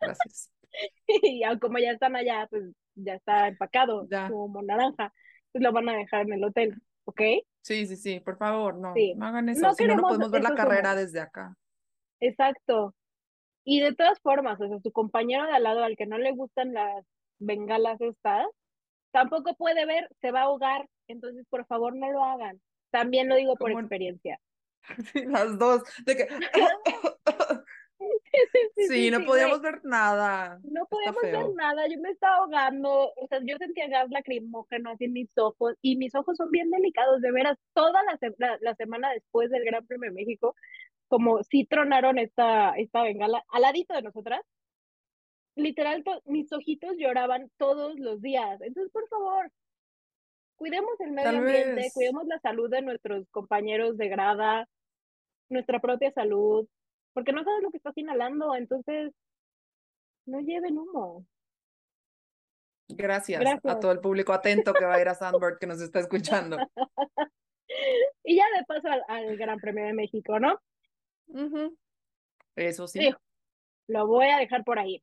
Gracias.
Y como ya están allá, pues ya está empacado
Ya.
humo naranja. Pues lo van a dejar en el hotel. ¿ok?
Sí, sí, sí, por favor, no,
Sí.
no hagan eso,
No
si no, no podemos ver la carrera desde acá.
Exacto. Y de todas formas, o sea, su compañero de al lado al que no le gustan las bengalas estas, tampoco puede ver, se va a ahogar. Entonces, por favor, no lo hagan. También lo digo por
¿Cómo?
experiencia.
Sí, las dos, de que... Sí, no
sí,
podíamos
güey.
ver nada.
No podíamos ver nada, yo me estaba ahogando, o sea, yo sentía gas lacrimógeno así en mis ojos, y mis ojos son bien delicados, de veras, toda la, se- la, la semana después del Gran Premio de México, como si tronaron esta, esta bengala al ladito de nosotras, literal, mis ojitos lloraban todos los días, entonces, por favor, cuidemos el medio
Tal
ambiente,
vez.
cuidemos la salud de nuestros compañeros de grada, nuestra propia salud, porque no sabes lo que estás inhalando, entonces, no lleven humo.
Gracias, a todo el público atento que va a ir a Sandberg que nos está escuchando.
Y ya de paso al, al Gran Premio de México, ¿no?
Eso sí.
Sí. Lo voy a dejar por ahí.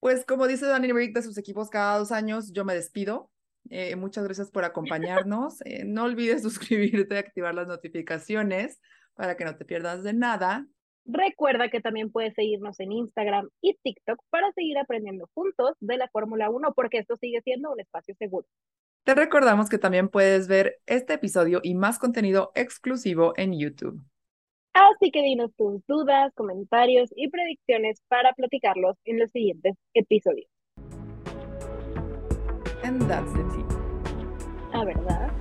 Pues como dice Danny Rick de sus equipos cada dos años, yo me despido. Eh, muchas gracias por acompañarnos. Eh, no olvides suscribirte y activar las notificaciones para que no te pierdas de nada.
Recuerda que también puedes seguirnos en Instagram y TikTok para seguir aprendiendo juntos de la Fórmula 1, porque esto sigue siendo un espacio seguro.
Te recordamos que también puedes ver este episodio y más contenido exclusivo en YouTube.
Así que dinos tus dudas, comentarios y predicciones para platicarlos en los siguientes episodios.
And that's it.
¿Ah, verdad?